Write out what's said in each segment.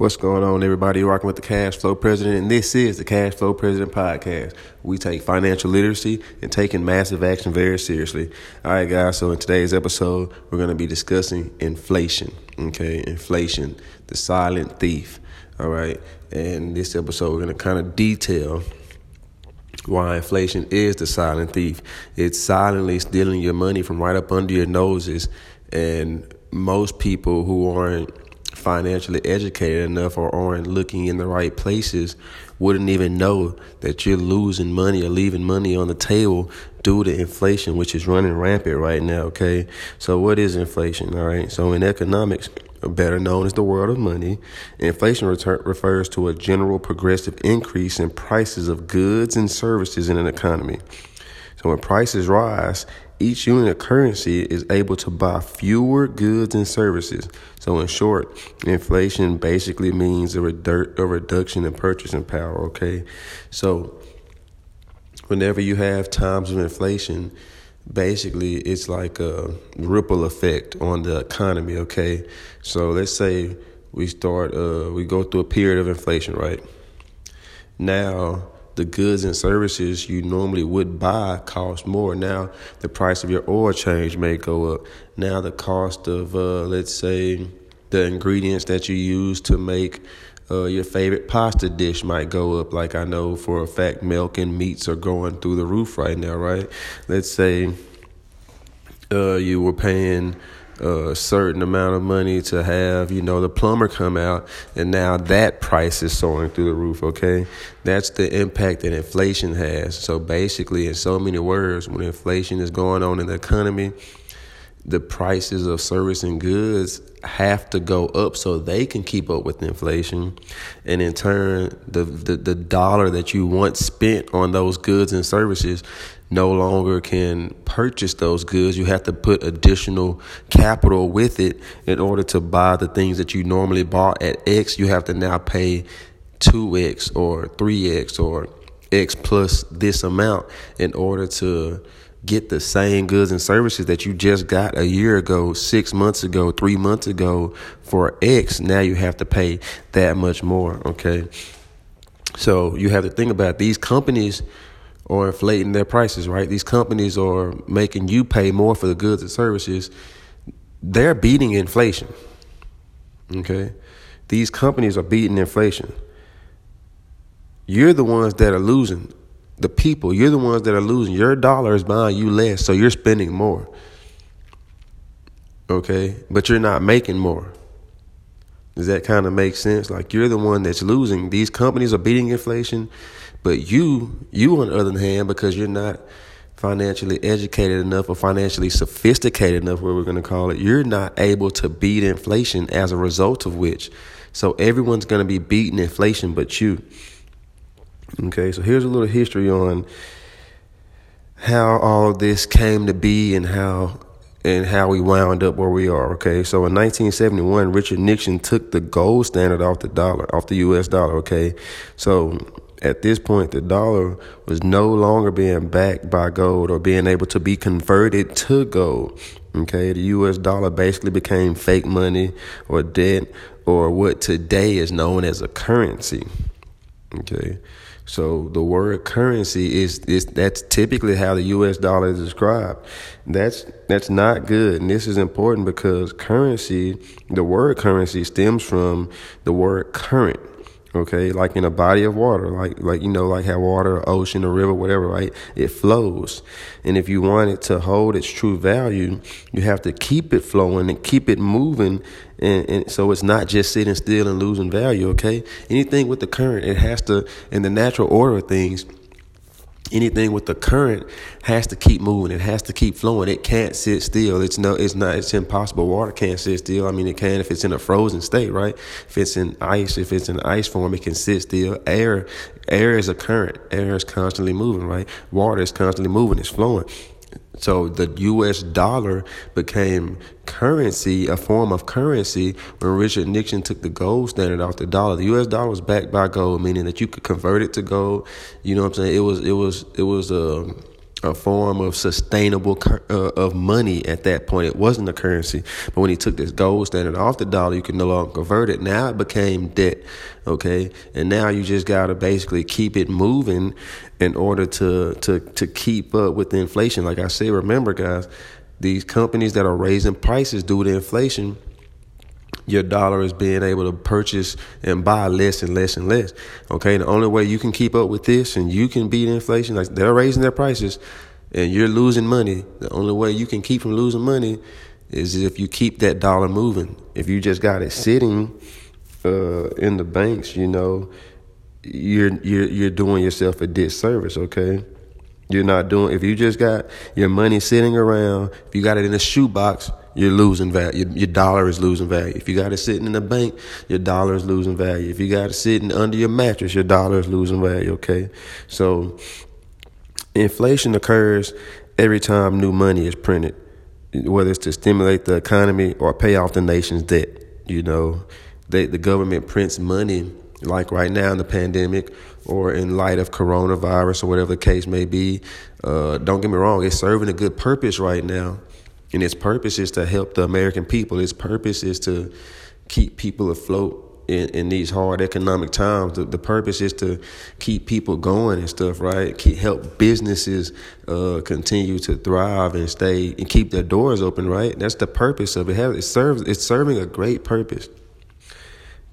What's going on, everybody? You're rocking with the Cash Flow President, and this is the Cash Flow President podcast. We take financial literacy and taking massive action very seriously. All right, guys. So in today's episode, we're going to be discussing inflation. Okay, inflation, the silent thief. All right, and this episode, we're going to kind of detail why inflation is the silent thief. It's silently stealing your money from right up under your noses, and most people who aren't financially educated enough or aren't looking in the right places wouldn't even know that you're losing money or leaving money on the table due to inflation, which is running rampant right now. Okay. So, what is inflation? All right. So, in economics, better known as the world of money, inflation retur- refers to a general progressive increase in prices of goods and services in an economy. So, when prices rise, each unit of currency is able to buy fewer goods and services. So, in short, inflation basically means a, redu- a reduction in purchasing power. Okay, so whenever you have times of inflation, basically it's like a ripple effect on the economy. Okay, so let's say we start, uh, we go through a period of inflation, right? Now the goods and services you normally would buy cost more. Now the price of your oil change may go up. Now the cost of uh, let's say the ingredients that you use to make uh, your favorite pasta dish might go up. Like I know for a fact, milk and meats are going through the roof right now. Right? Let's say uh, you were paying a certain amount of money to have, you know, the plumber come out, and now that price is soaring through the roof, okay? That's the impact that inflation has. So basically, in so many words, when inflation is going on in the economy, the prices of service and goods have to go up so they can keep up with inflation and in turn the, the, the dollar that you once spent on those goods and services no longer can purchase those goods. You have to put additional capital with it in order to buy the things that you normally bought at X. You have to now pay 2X or 3X or X plus this amount in order to get the same goods and services that you just got a year ago, six months ago, three months ago for X. Now you have to pay that much more. Okay. So you have to think about these companies are inflating their prices, right? These companies are making you pay more for the goods and services. They're beating inflation. Okay? These companies are beating inflation. You're the ones that are losing. The people, you're the ones that are losing. Your dollar is buying you less, so you're spending more. Okay? But you're not making more. Does that kind of make sense? Like you're the one that's losing. These companies are beating inflation but you, you on the other hand, because you're not financially educated enough or financially sophisticated enough, where we're going to call it, you're not able to beat inflation as a result of which. So everyone's going to be beating inflation but you. Okay, so here's a little history on how all this came to be and how and how we wound up where we are. Okay, so in 1971, Richard Nixon took the gold standard off the dollar, off the U.S. dollar. Okay, so at this point, the dollar was no longer being backed by gold or being able to be converted to gold. Okay, the US dollar basically became fake money or debt or what today is known as a currency. Okay. So the word currency is, is that's typically how the US dollar is described. That's that's not good. And this is important because currency, the word currency stems from the word current okay like in a body of water like like you know like how water ocean or river whatever right it flows and if you want it to hold its true value you have to keep it flowing and keep it moving and, and so it's not just sitting still and losing value okay? Anything with the current it has to in the natural order of things anything with the current has to keep moving. It has to keep flowing. It can't sit still. It's no it's not it's impossible. Water can't sit still. I mean it can if it's in a frozen state right? If it's in ice if it's in ice form it can sit still. Air air is a current. Air is constantly moving right? Water is constantly moving. It's flowing so the U.S. dollar became currency, a form of currency, when Richard Nixon took the gold standard off the dollar. The U.S. dollar was backed by gold, meaning that you could convert it to gold. You know what I'm saying? It was, it was, it was a, a form of sustainable uh, of money at that point. It wasn't a currency, but when he took this gold standard off the dollar, you can no longer convert it. Now it became debt, okay, and now you just got to basically keep it moving in order to to to keep up with the inflation. Like I said, remember, guys, these companies that are raising prices due to inflation your dollar is being able to purchase and buy less and less and less. Okay, the only way you can keep up with this and you can beat inflation, like they're raising their prices and you're losing money. The only way you can keep from losing money is if you keep that dollar moving. If you just got it sitting uh, in the banks, you know, you're you're you're doing yourself a disservice. Okay. You're not doing if you just got your money sitting around, if you got it in a shoebox, you're losing value. Your, your, dollar is losing value. If you got it sitting in the bank, your dollar is losing value. If you got it sitting under your mattress, your dollar is losing value. Okay, so inflation occurs every time new money is printed, whether it's to stimulate the economy or pay off the nation's debt. You know, they, the government prints money like right now in the pandemic or in light of coronavirus or whatever the case may be. Uh, don't get me wrong, it's serving a good purpose right now and its purpose is to help the American people. Its purpose is to keep people afloat in, in these hard economic times. The, the, purpose is to keep people going and stuff, right? Keep, help businesses uh, continue to thrive and stay and keep their doors open, right? That's the purpose of it. It serves. It's serving a great purpose,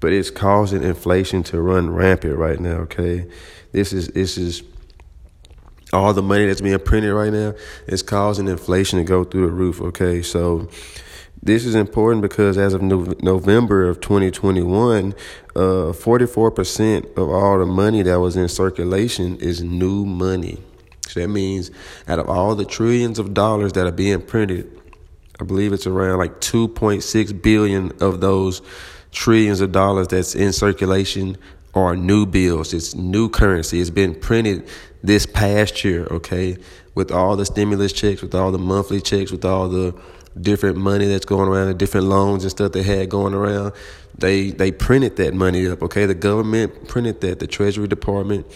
but it's causing inflation to run rampant right now. Okay, this is this is all the money that's being printed right now is causing inflation to go through the roof. Okay, so this is important because as of November of 2021, uh, 44% of all the money that was in circulation is new money. So that means out of all the trillions of dollars that are being printed, I believe it's around like 2.6 billion of those trillions of dollars that's in circulation are new bills. It's new currency. It's been printed this past year, okay, with all the stimulus checks, with all the monthly checks, with all the different money that's going around, the different loans and stuff they had going around. They they printed that money up, okay. The government printed that. The Treasury Department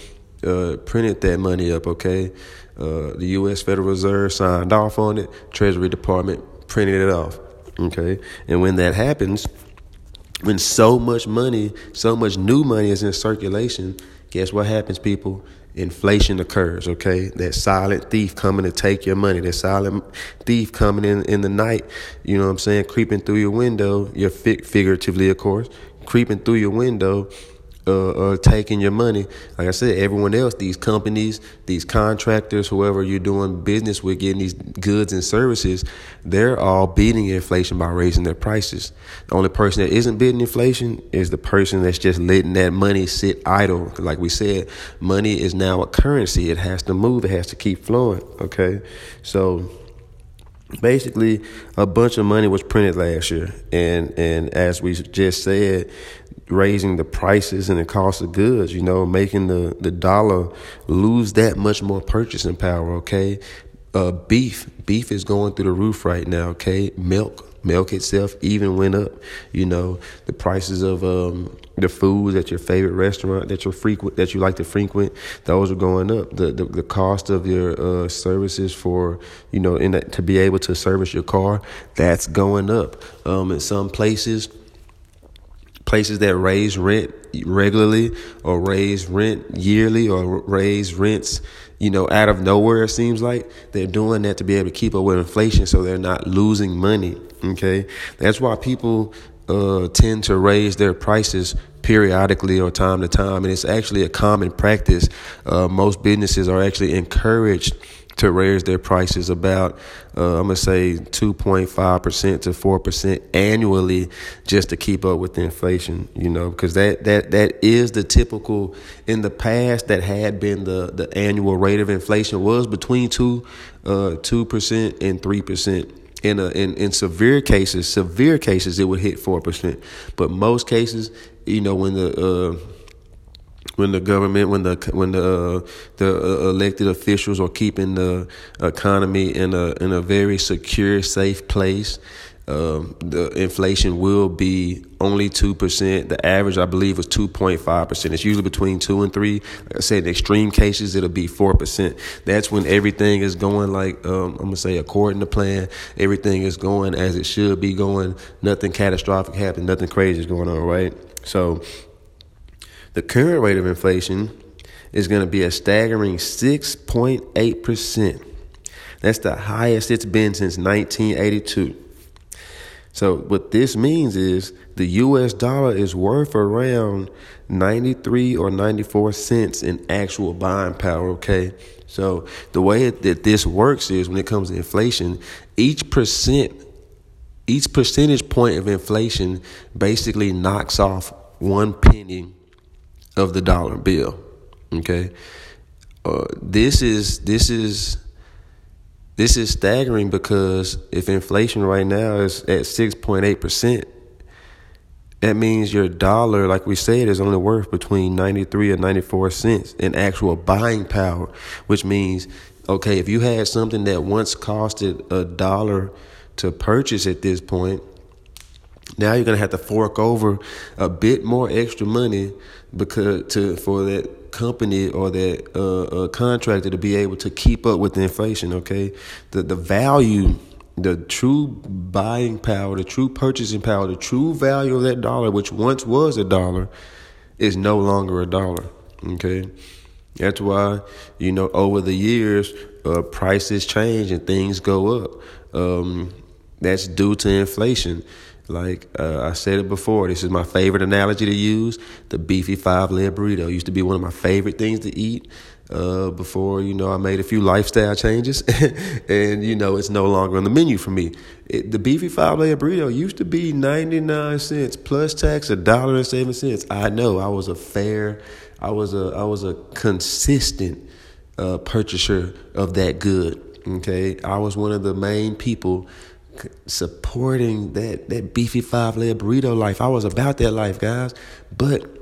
uh, printed that money up, okay. Uh, the U.S. Federal Reserve signed off on it. Treasury Department printed it off, okay. And when that happens, when so much money, so much new money is in circulation, guess what happens, people? Inflation occurs, okay? That silent thief coming to take your money, that silent thief coming in in the night, you know what I'm saying, creeping through your window, your figuratively, of course, creeping through your window uh, uh, taking your money. Like I said, everyone else, these companies, these contractors, whoever you're doing business with, getting these goods and services, they're all beating inflation by raising their prices. The only person that isn't beating inflation is the person that's just letting that money sit idle. Like we said, money is now a currency. It has to move. It has to keep flowing. Okay, so basically a bunch of money was printed last year and and as we just said raising the prices and the cost of goods, you know, making the, the dollar lose that much more purchasing power, okay? Uh, beef, beef is going through the roof right now, okay? Milk, milk itself even went up, you know, the prices of um, the foods at your favorite restaurant that you frequent that you like to frequent, those are going up. The the, the cost of your uh, services for you know in that, to be able to service your car, that's going up. Um, in some places places that raise rent regularly or raise rent yearly or raise rents, you know, out of nowhere, it seems like they're doing that to be able to keep up with inflation so they're not losing money. Okay. That's why people uh, tend to raise their prices periodically or time to time. And it's actually a common practice. Uh, most businesses are actually encouraged to raise their prices about uh, I'm gonna say 2.5 percent to four percent annually just to keep up with inflation. You know, because that that that is the typical in the past that had been the the annual rate of inflation was between two uh, two percent and three percent. In, a, in in severe cases, severe cases, it would hit four percent. But most cases, you know, when the uh, when the government, when the when the uh, the uh, elected officials are keeping the economy in a in a very secure, safe place, Um, the inflation will be only 2%. The average, I believe, was 2.5%. It's usually between 2 and 3. Like I said, in extreme cases, it'll be 4%. That's when everything is going like, um, I'm going to say, according to plan. Everything is going as it should be going. Nothing catastrophic happened. Nothing crazy is going on, right? So the current rate of inflation is going to be a staggering 6.8%. That's the highest it's been since 1982. So what this means is the US dollar is worth around 93 or 94 cents in actual buying power, okay? So the way that this works is when it comes to inflation, each percent each percentage point of inflation basically knocks off one penny of the dollar bill. Okay, uh, this is this is this is staggering because if inflation right now is at 6.8%, that means your dollar, like we said, is only worth between 93 and 94 cents in actual buying power, which means, okay, if you had something that once costed a dollar to purchase at this point, now you're gonna have to fork over a bit more extra money because to for that company or that uh, uh, contractor to be able to keep up with the inflation. Okay, the the value, the true buying power, the true purchasing power, the true value of that dollar, which once was a dollar, is no longer a dollar. Okay, that's why you know over the years uh, prices change and things go up. Um, that's due to inflation. Like uh, I said it before, this is my favorite analogy to use. The beefy five layer burrito used to be one of my favorite things to eat. Uh, before you know, I made a few lifestyle changes, and you know, it's no longer on the menu for me. It, the beefy five layer burrito used to be ninety nine cents plus tax, a dollar and seven cents. I know I was a fair, I was a I was a consistent uh, purchaser of that good. Okay, I was one of the main people supporting that that beefy five layer burrito life. I was about that life, guys. But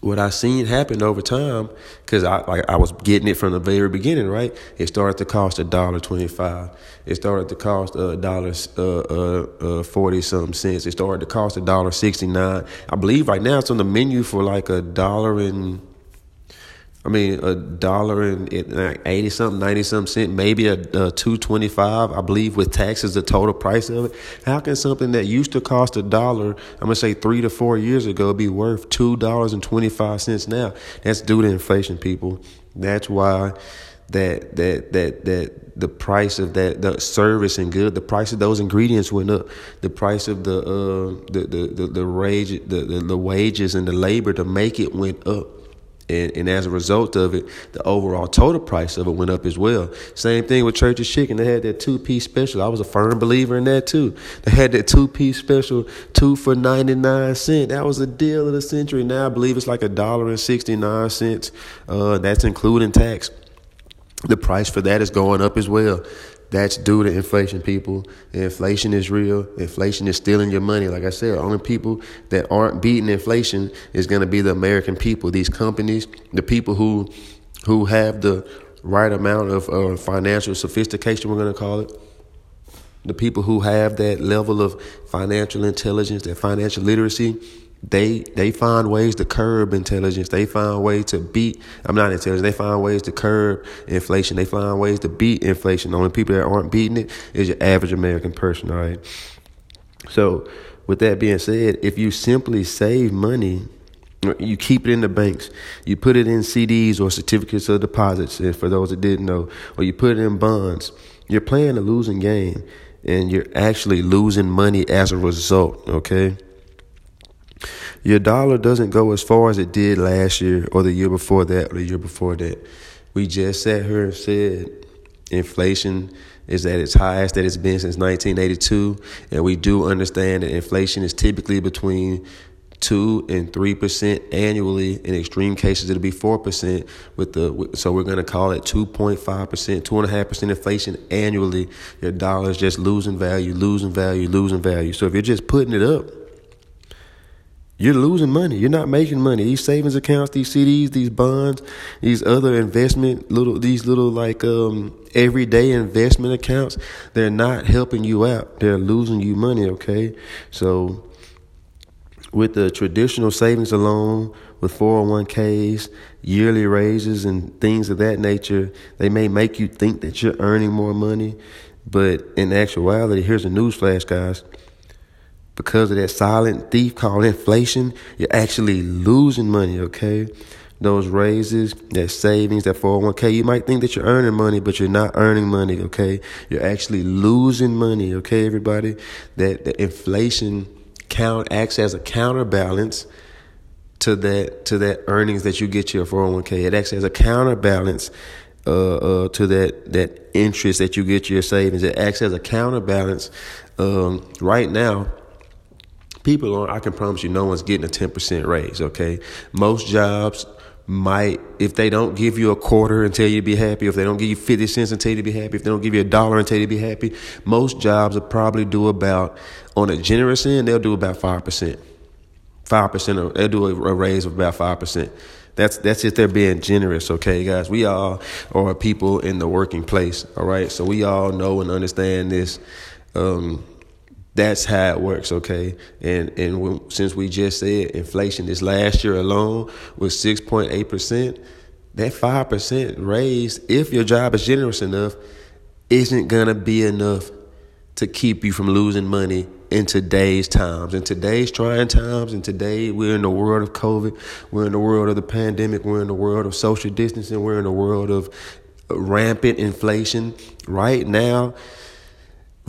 what I seen happen over time, because I like I was getting it from the very beginning, right? It started to cost a dollar twenty five. It started to cost a dollar uh, uh, uh, forty something cents. It started to cost a dollar sixty nine. I believe right now it's on the menu for like a dollar and I mean, a dollar and eighty something, ninety something cent, maybe a, a two twenty five. I believe with taxes, the total price of it. How can something that used to cost a dollar, I'm gonna say three to four years ago, be worth two dollars and twenty five cents now? That's due to inflation, people. That's why that that that that the price of that the service and good, the price of those ingredients went up. The price of the uh the the the, the wage the, the the wages and the labor to make it went up. And, and as a result of it, the overall total price of it went up as well. Same thing with Church's Chicken. They had that two piece special. I was a firm believer in that too. They had that two piece special, two for 99 cents. That was a deal of the century. Now I believe it's like a dollar and 69 cents. Uh, that's including tax. The price for that is going up as well. That's due to inflation, people. Inflation is real. Inflation is stealing your money. Like I said, only people that aren't beating inflation is going to be the American people. These companies, the people who who have the right amount of uh, financial sophistication, we're going to call it. The people who have that level of financial intelligence, that financial literacy, they they find ways to curb intelligence. They find ways to beat. I'm not intelligent. They find ways to curb inflation. They find ways to beat inflation. The only people that aren't beating it is your average American person. All right. So, with that being said, if you simply save money, you keep it in the banks. You put it in CDs or certificates of deposits. For those that didn't know, or you put it in bonds. You're playing a losing game, and you're actually losing money as a result. Okay. Your dollar doesn't go as far as it did last year or the year before that or the year before that. We just sat here and said inflation is at its highest that it's been since 1982, and we do understand that inflation is typically between two and three percent annually. In extreme cases, it'll be four percent. With the so we're going to call it two point five percent, two and a half percent inflation annually. Your dollar is just losing value, losing value, losing value. So if you're just putting it up you're losing money. You're not making money. These savings accounts, these CDs, these bonds, these other investment little these little like um everyday investment accounts, they're not helping you out. They're losing you money, okay? So with the traditional savings alone, with 401ks, yearly raises and things of that nature, they may make you think that you're earning more money, but in actuality, here's a newsflash, guys because of that silent thief called inflation, you're actually losing money, okay? Those raises, that savings, that 401k, you might think that you're earning money, but you're not earning money, okay? You're actually losing money, okay, everybody? That, that inflation count acts as a counterbalance to that to that earnings that you get your 401k. It acts as a counterbalance uh, uh, to that that interest that you get your savings. It acts as a counterbalance. Um, right now, people are, I can promise you, no one's getting a 10% raise, okay? Most jobs might, if they don't give you a quarter and tell you to be happy, if they don't give you 50 cents and tell you to be happy, if they don't give you a dollar and tell you to be happy, most jobs will probably do about, on a generous end, they'll do about 5%. 5%, or they'll do a, raise of about 5%. That's that's if they're being generous, okay, guys. We all are people in the working place, all right. So we all know and understand this. Um, that's how it works, okay? And and when, since we just said inflation this last year alone was 6.8%, that 5% raise, if your job is generous enough, isn't to be enough to keep you from losing money in today's times. In today's trying times, and today we're in the world of COVID, we're in the world of the pandemic, we're in the world of social distancing, we're in the world of rampant inflation. Right now,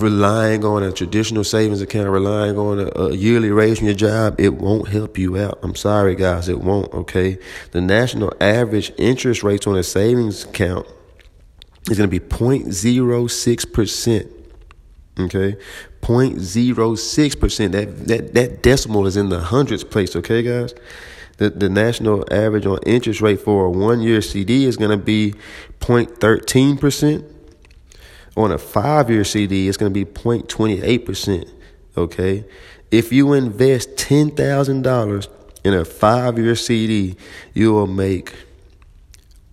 relying on a traditional savings account, relying on a, a, yearly raise from your job, it won't help you out. I'm sorry, guys, it won't, okay? The national average interest rates on a savings account is going to be 0.06%, okay? 0.06%. That, that, that decimal is in the hundreds place, okay, guys? The, the national average on interest rate for a one year CD is going to be 0.13%. On a five year CD, it's going to be 0.28%. Okay. If you invest $10,000 in a five year CD, you will make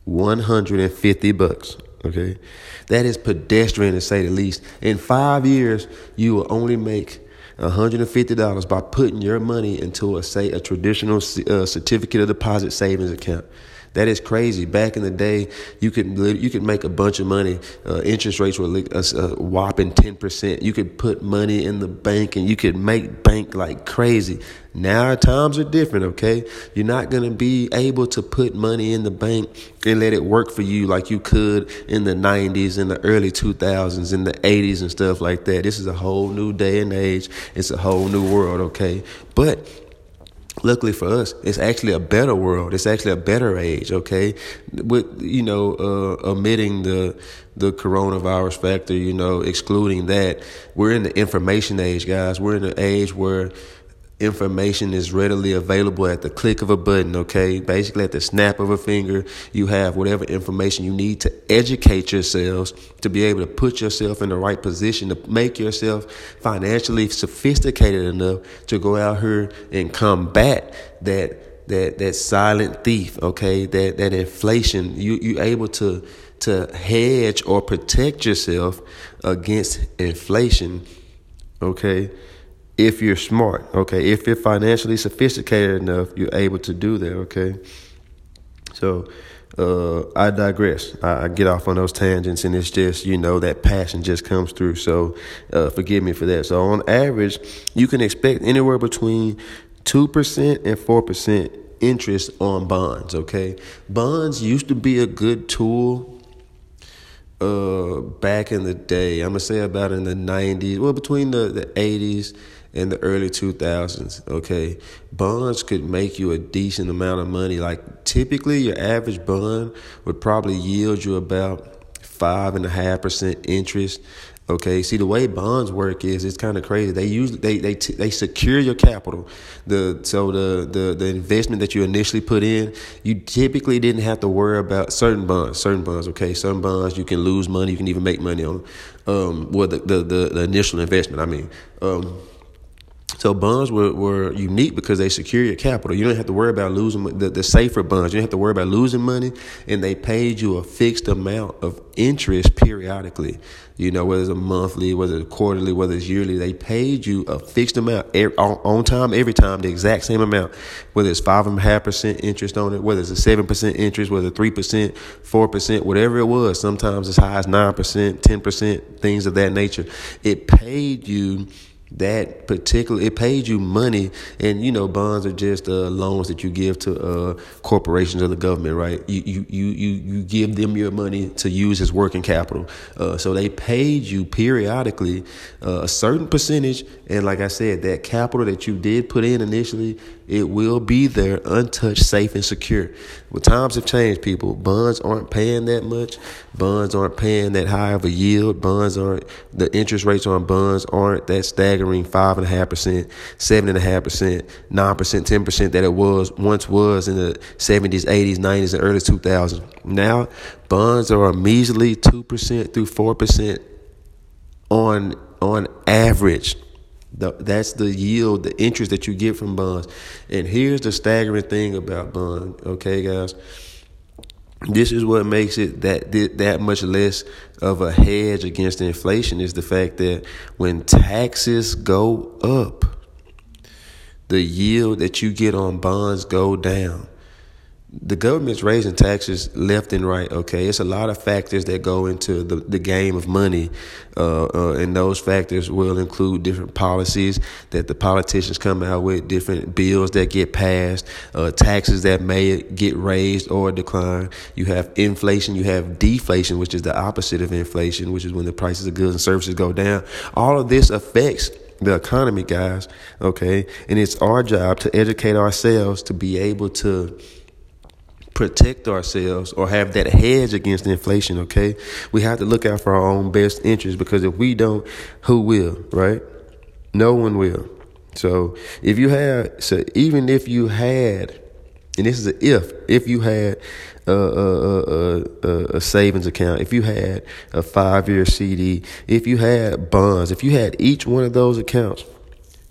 150 bucks. Okay. That is pedestrian to say the least. In five years, you will only make $150 by putting your money into a say a traditional uh, certificate of deposit savings account. That is crazy. Back in the day, you could you could make a bunch of money. Uh, interest rates were a, a whopping ten percent. You could put money in the bank and you could make bank like crazy. Now times are different. Okay, you're not gonna be able to put money in the bank and let it work for you like you could in the '90s, in the early 2000s, in the '80s, and stuff like that. This is a whole new day and age. It's a whole new world. Okay, but luckily for us, it's actually a better world. It's actually a better age. Okay, with you know, uh, omitting the the coronavirus factor, you know, excluding that, we're in the information age, guys. We're in the age where information is readily available at the click of a button, okay? Basically, at the snap of a finger, you have whatever information you need to educate yourselves to be able to put yourself in the right position to make yourself financially sophisticated enough to go out here and combat that that that silent thief, okay? That that inflation. You you able to to hedge or protect yourself against inflation, okay? If you're smart, okay? If you're financially sophisticated enough, you're able to do that, okay? So uh, I digress. I, I, get off on those tangents, and it's just, you know, that passion just comes through. So uh, forgive me for that. So on average, you can expect anywhere between 2% and 4% interest on bonds, okay? Bonds used to be a good tool uh back in the day i'm gonna say about in the 90s well between the, the 80s in the early 2000s. Okay, bonds could make you a decent amount of money. Like typically, your average bond would probably yield you about five and a half percent interest. Okay, see the way bonds work is it's kind of crazy. They usually they they they secure your capital. The so the the the investment that you initially put in, you typically didn't have to worry about certain bonds. Certain bonds, okay, certain bonds you can lose money, you can even make money on. Um, well, the the the, the initial investment, I mean, um So bonds were, were unique because they secure your capital. You don't have to worry about losing the, the safer bonds. You don't have to worry about losing money, and they paid you a fixed amount of interest periodically. You know, whether it's a monthly, whether it's quarterly, whether it's yearly, they paid you a fixed amount every, on, on time, every time, the exact same amount. Whether it's five and a half percent interest on it, whether it's a seven percent interest, whether three percent, four percent, whatever it was. Sometimes as high as nine percent, ten percent, things of that nature. It paid you that particular it paid you money and you know bonds are just uh, loans that you give to uh, corporations or the government right? You, you you you you give them your money to use as working capital. Uh, so they paid you periodically uh, a certain percentage. And like i said that capital that you did put in initially it will be there untouched, safe, and secure. But times have changed, people. Bonds aren't paying that much. Bonds aren't paying that high of a yield. Bonds aren't, the interest rates on bonds aren't that staggering 5.5%, 7.5%, 9%, 10% that it was once was in the 70s, 80s, 90s, and early 2000s. Now, bonds are a measly 2% through 4% on on average. The, that's the yield, the interest that you get from bonds. And here's the staggering thing about bond, okay, guys. This is what makes it that that much less of a hedge against inflation is the fact that when taxes go up, the yield that you get on bonds go down the government's raising taxes left and right. Okay, it's a lot of factors that go into the, the game of money, uh, uh, and those factors will include different policies that the politicians come out with, different bills that get passed, uh, taxes that may get raised or decline. You have inflation, you have deflation, which is the opposite of inflation, which is when the prices of goods and services go down. All of this affects the economy, guys. Okay, and it's our job to educate ourselves to be able to protect ourselves or have that hedge against inflation, okay? We have to look out for our own best interest because if we don't, who will, right? No one will. So if you had, so even if you had, and this is a if, if you had a, a, a, a savings account, if you had a five year CD, if you had bonds, if you had each one of those accounts,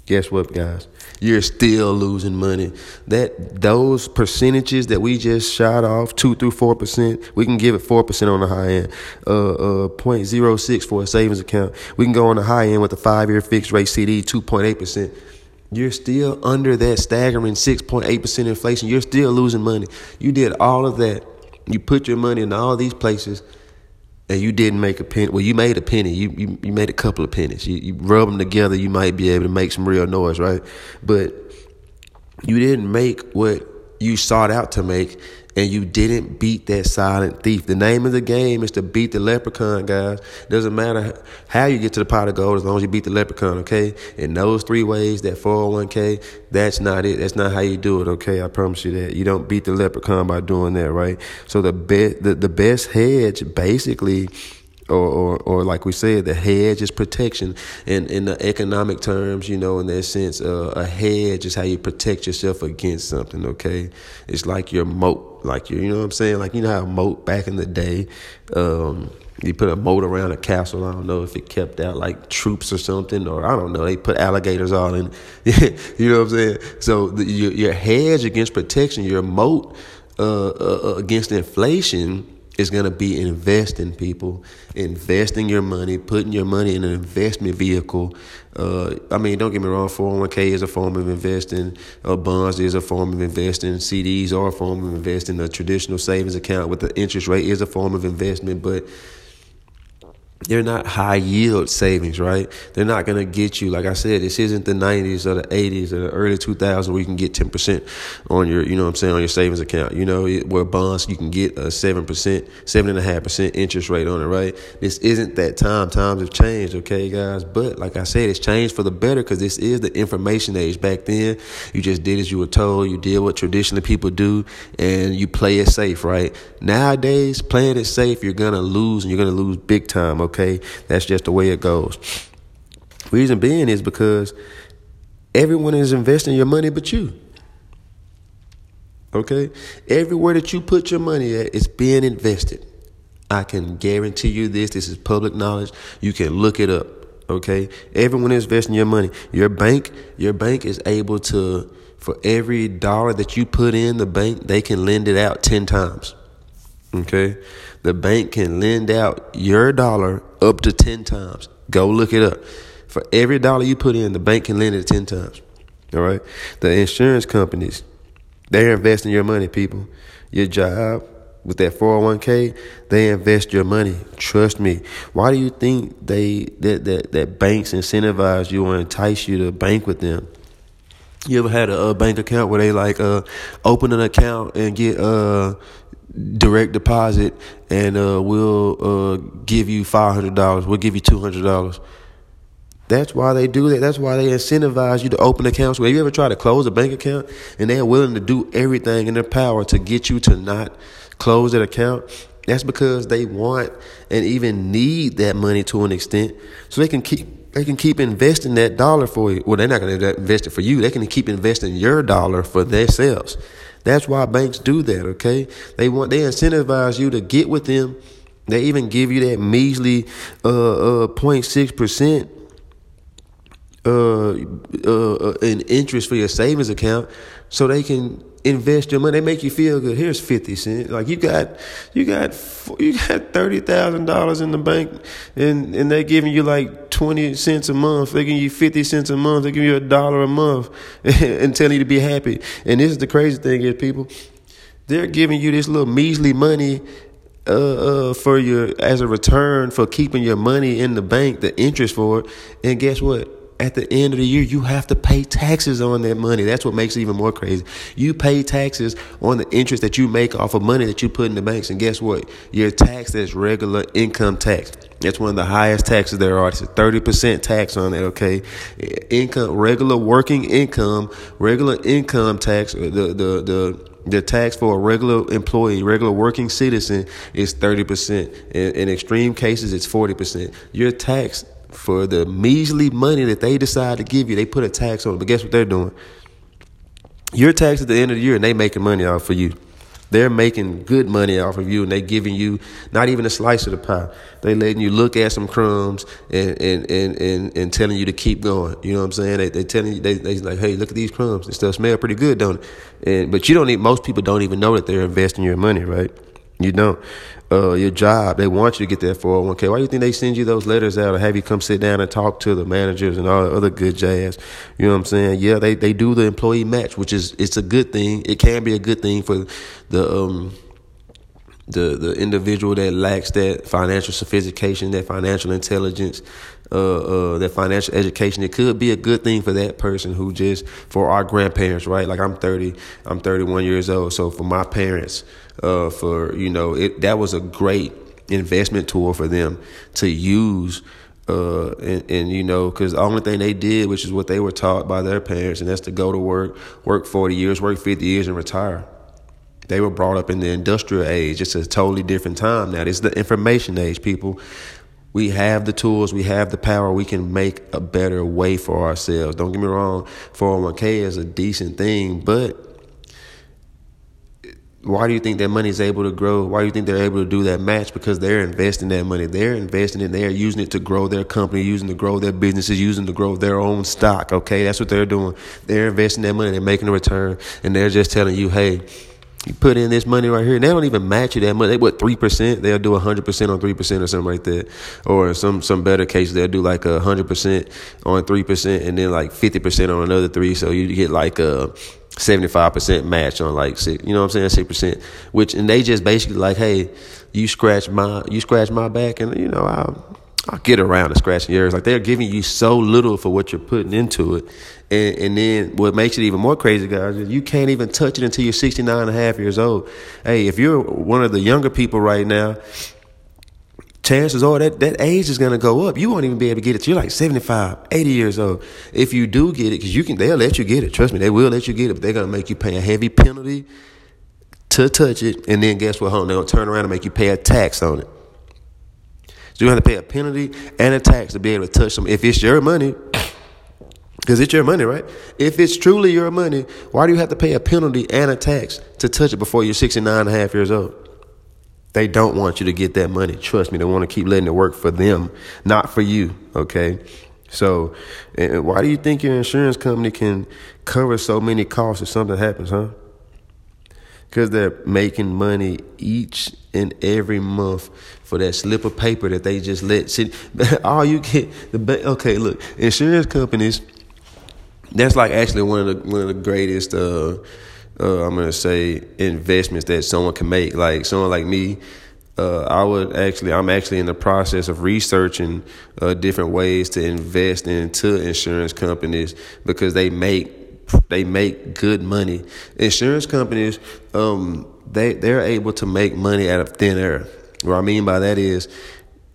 guess what, guys? You're still losing money. That those percentages that we just shot off, two through four percent, we can give it four percent on the high end. Uh, uh, 0.06 for a savings account. We can go on the high end with a five-year fixed rate CD, two point eight percent. You're still under that staggering six point eight percent inflation. You're still losing money. You did all of that. You put your money in all these places and you didn't make a penny. Well, you made a penny. You you, you made a couple of pennies. You, you rub them together, you might be able to make some real noise, right? But you didn't make what you sought out to make, and you didn't beat that silent thief. The name of the game is to beat the leprechaun, guys. Doesn't matter how you get to the pot of gold as long as you beat the leprechaun, okay? In those three ways, that 401k, that's not it. That's not how you do it, okay? I promise you that. You don't beat the leprechaun by doing that, right? So the best the, the best hedge basically or, or, or like we said, the hedge is protection. In in the economic terms, you know, in that sense, uh, a hedge is how you protect yourself against something. Okay, it's like your moat, like you, you know what I'm saying? Like you know how a moat back in the day. Um, you put a moat around a castle. I don't know if it kept out like troops or something, or I don't know. They put alligators all in. you know what I'm saying? So the, your, your hedge against protection, your moat uh, uh, against inflation is going to be investing people, investing your money, putting your money in an investment vehicle. Uh, I mean, don't get me wrong, 401k is a form of investing, uh, bonds is a form of investing, CDs are a form of investing, a traditional savings account with the interest rate is a form of investment, but they're not high yield savings, right? They're not going to get you, like I said, this isn't the 90s or the 80s or the early 2000s where you can get 10% on your, you know what I'm saying, on your savings account. You know, where bonds, you can get a 7%, 7.5% interest rate on it, right? This isn't that time. Times have changed, okay, guys? But like I said, it's changed for the better because this is the information age. Back then, you just did as you were told. You did what traditionally people do and you play it safe, right? Nowadays, playing it safe, you're going to lose and you're going to lose big time, okay? That's just the way it goes. Reason being is because everyone is investing your money but you. Okay? Everywhere that you put your money at, it's being invested. I can guarantee you this. This is public knowledge. You can look it up. Okay, everyone is investing your money. Your bank, your bank is able to, for every dollar that you put in the bank, they can lend it out ten times. Okay, the bank can lend out your dollar up to ten times. Go look it up. For every dollar you put in, the bank can lend it ten times. All right, the insurance companies, they're investing your money, people. Your job, with that 401k, they invest your money. Trust me. Why do you think they that that, that banks incentivize you or entice you to bank with them? You ever had a, a bank account where they like uh open an account and get uh direct deposit and uh we'll uh give you five hundred dollars, we'll give you two hundred dollars. That's why they do that. That's why they incentivize you to open accounts. Have you ever tried to close a bank account and they're willing to do everything in their power to get you to not close that account, that's because they want and even need that money to an extent, so they can keep they can keep investing that dollar for you. Well, they're not going to invest it for you. They can keep investing your dollar for themselves. That's why banks do that. Okay, they want they incentivize you to get with them. They even give you that measly uh, uh, 0.6 percent uh, uh, uh, in interest for your savings account, so they can invest your money. They make you feel good. Here's fifty cents. Like you got, you got, you got thirty thousand dollars in the bank, and and they're giving you like twenty cents a month. They're giving you fifty cents a month. They give you a dollar a month, and telling you to be happy. And this is the crazy thing is, people, they're giving you this little measly money. Uh, uh, for your as a return for keeping your money in the bank, the interest for it, and guess what? At the end of the year, you have to pay taxes on that money. That's what makes it even more crazy. You pay taxes on the interest that you make off of money that you put in the banks. And guess what? You're taxed as regular income tax. That's one of the highest taxes there are. It's a 30% tax on it, okay? Income, regular working income, regular income tax, uh, the, the, the, the tax for a regular employee, regular working citizen is 30%. In, in extreme cases, it's 40%. You're taxed for the measly money that they decide to give you, they put a tax on it. But guess what they're doing? You're taxed at the end of the year and they making money off of you. They're making good money off of you and they giving you not even a slice of the pie. They letting you look at some crumbs and and, and, and, and telling you to keep going. You know what I'm saying? They they telling you they they like, hey, look at these crumbs. This stuff smell pretty good, don't it? And but you don't need most people don't even know that they're investing your money, right? You don't uh, your job. They want you to get that 401k. Why do you think they send you those letters out or have you come sit down and talk to the managers and all the other good jazz? You know what I'm saying? Yeah, they, they do the employee match, which is it's a good thing. It can be a good thing for the um the the individual that lacks that financial sophistication, that financial intelligence, uh, uh, that financial education. It could be a good thing for that person who just for our grandparents, right? Like I'm 30, I'm 31 years old, so for my parents, uh, for you know, it that was a great investment tool for them to use. Uh, and, and, you know, because the only thing they did, which is what they were taught by their parents, and that's to go to work, work 40 years, work 50 years, and retire. They were brought up in the industrial age. It's a totally different time now. It's the information age, people. We have the tools, we have the power, we can make a better way for ourselves. Don't get me wrong, 401k is a decent thing, but why do you think that money is able to grow? Why do you think they're able to do that match? Because they're investing that money. They're investing it. They're using it to grow their company, using to grow their businesses, using to grow their own stock. Okay, that's what they're doing. They're investing that money. They're making a return, and they're just telling you, hey, you put in this money right here, and they don't even match you that much. They what three percent? They'll do hundred percent on three percent or something like that. Or some some better cases, they'll do like hundred percent on three percent, and then like fifty percent on another three. So you get like a seventy five percent match on like six. You know what I'm saying? Six percent. Which and they just basically like, hey, you scratch my you scratch my back, and you know I'll I'll get around to scratching yours. Like they're giving you so little for what you're putting into it. And, and then what makes it even more crazy, guys, is you can't even touch it until you're 69 and a half years old. Hey, if you're one of the younger people right now, chances are that, that age is going to go up. You won't even be able to get it. You're like 75, 80 years old. If you do get it, because you can, they'll let you get it. Trust me, they will let you get it, but they're going to make you pay a heavy penalty to touch it. And then guess what? Home, they're going to turn around and make you pay a tax on it. So you have to pay a penalty and a tax to be able to touch them. If it's your money, because it's your money, right? If it's truly your money, why do you have to pay a penalty and a tax to touch it before you're 69 and a half years old? They don't want you to get that money. Trust me, they want to keep letting it work for them, not for you. Okay. So, why do you think your insurance company can cover so many costs if something happens, huh? Because they're making money each and every month for that slip of paper that they just let sit. All you get, the okay, look, insurance companies. That's like actually one of the one of the greatest. Uh, uh, I'm gonna say investments that someone can make. Like someone like me, uh, I would actually, I'm actually in the process of researching uh, different ways to invest into insurance companies because they make they make good money. Insurance companies, um, they they're able to make money out of thin air. What I mean by that is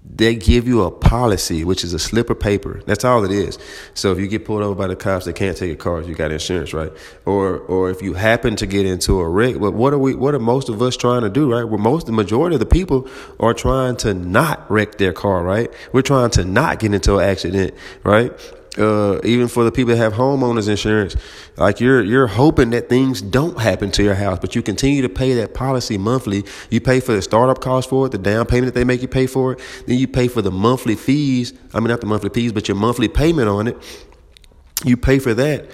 they give you a policy, which is a slip of paper. That's all it is. So if you get pulled over by the cops, they can't take your car if you got insurance, right? Or or if you happen to get into a wreck, but what are we? What are most of us trying to do, right? Well, most the majority of the people are trying to not wreck their car, right? We're trying to not get into an accident, right? Uh, even for the people that have homeowners insurance, like you're you're hoping that things don't happen to your house, but you continue to pay that policy monthly. You pay for the startup cost for it, the down payment that they make you pay for it. Then you pay for the monthly fees. I mean, not the monthly fees, but your monthly payment on it. You pay for that,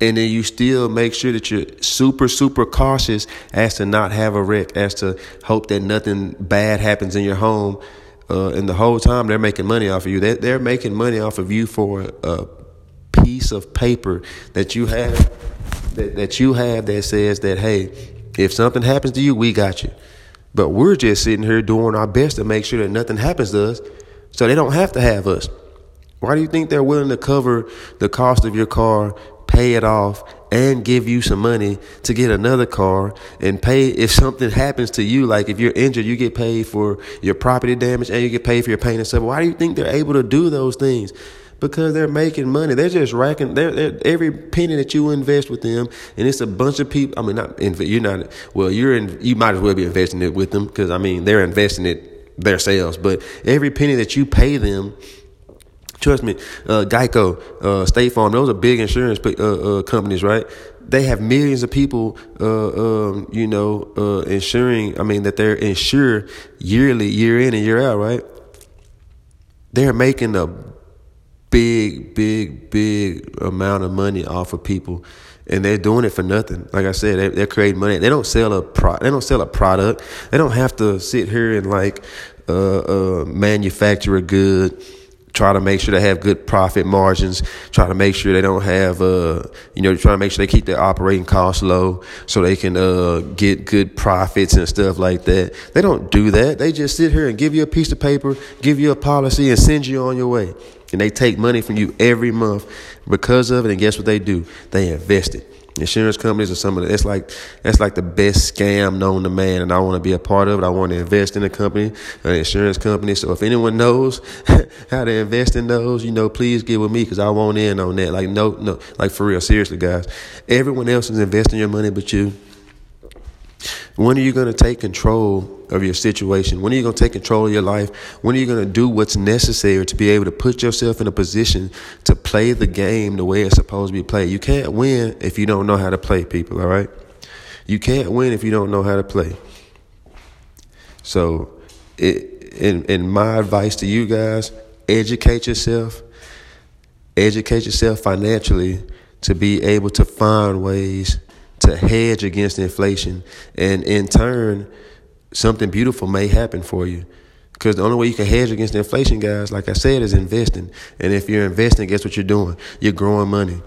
and then you still make sure that you're super super cautious as to not have a wreck, as to hope that nothing bad happens in your home uh, and the whole time they're making money off of you. They're, they're making money off of you for a piece of paper that you have that, that you have that says that hey, if something happens to you, we got you. But we're just sitting here doing our best to make sure that nothing happens to us, so they don't have to have us. Why do you think they're willing to cover the cost of your car, pay it off, and give you some money to get another car and pay if something happens to you like if you're injured you get paid for your property damage and you get paid for your pain and stuff. Why do you think they're able to do those things? Because they're making money. They're just racking they're, they're every penny that you invest with them and it's a bunch of people i mean not you're not well you're in you might as well be investing it with them because i mean they're investing it themselves but every penny that you pay them Trust me, uh, Geico, uh, State Farm, those are big insurance uh, uh, companies, right? They have millions of people, uh, um, you know, uh, insuring. I mean, that they're insured yearly, year in and year out, right? They're making a big, big, big amount of money off of people, and they're doing it for nothing. Like I said, they, are creating money. They don't sell a pro. They don't sell a product. They don't have to sit here and like manufacture a good try to make sure they have good profit margins, try to make sure they don't have, uh, you know, try to make sure they keep their operating costs low so they can, uh, get good profits and stuff like that. They don't do that. They just sit here and give you a piece of paper, give you a policy and send you on your way. And they take money from you every month because of it. And guess what they do? They invest it. Insurance companies are some of the, it's like that's like the best scam known to man, and I want to be a part of it. I want to invest in a company, an insurance company. So if anyone knows how to invest in those, you know, please get with me because I want in on that. Like no, no, like for real, seriously, guys. Everyone else is investing your money, but you. When are you going to take control of your situation? When are you going to take control of your life? When are you going to do what's necessary to be able to put yourself in a position to play the game the way it's supposed to be played? You can't win if you don't know how to play, people, all right? You can't win if you don't know how to play. So, it, in, in my advice to you guys, educate yourself, educate yourself financially to be able to find ways to hedge against inflation. And in turn, something beautiful may happen for you. Because the only way you can hedge against inflation, guys, like I said, is investing. And if you're investing, guess what you're doing? You're growing money.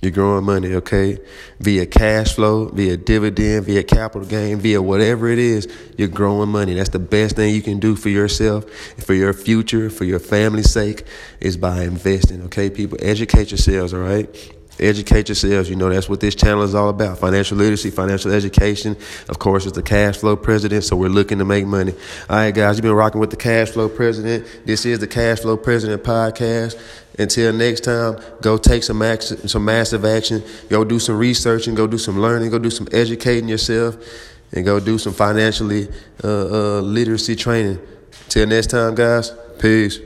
You're growing money, okay? Via cash flow, via dividend, via capital gain, via whatever it is, you're growing money. That's the best thing you can do for yourself, for your future, for your family's sake, is by investing, okay? People, educate yourselves, all right? Educate yourselves. You know, that's what this channel is all about. Financial literacy, financial education. Of course, it's the cash flow president. So we're looking to make money. All right, guys, you've been rocking with the cash flow president. This is the cash flow president podcast. Until next time, go take some action, some massive action. Go do some research and go do some learning. Go do some educating yourself and go do some financially uh, uh, literacy training. Till next time, guys. Peace.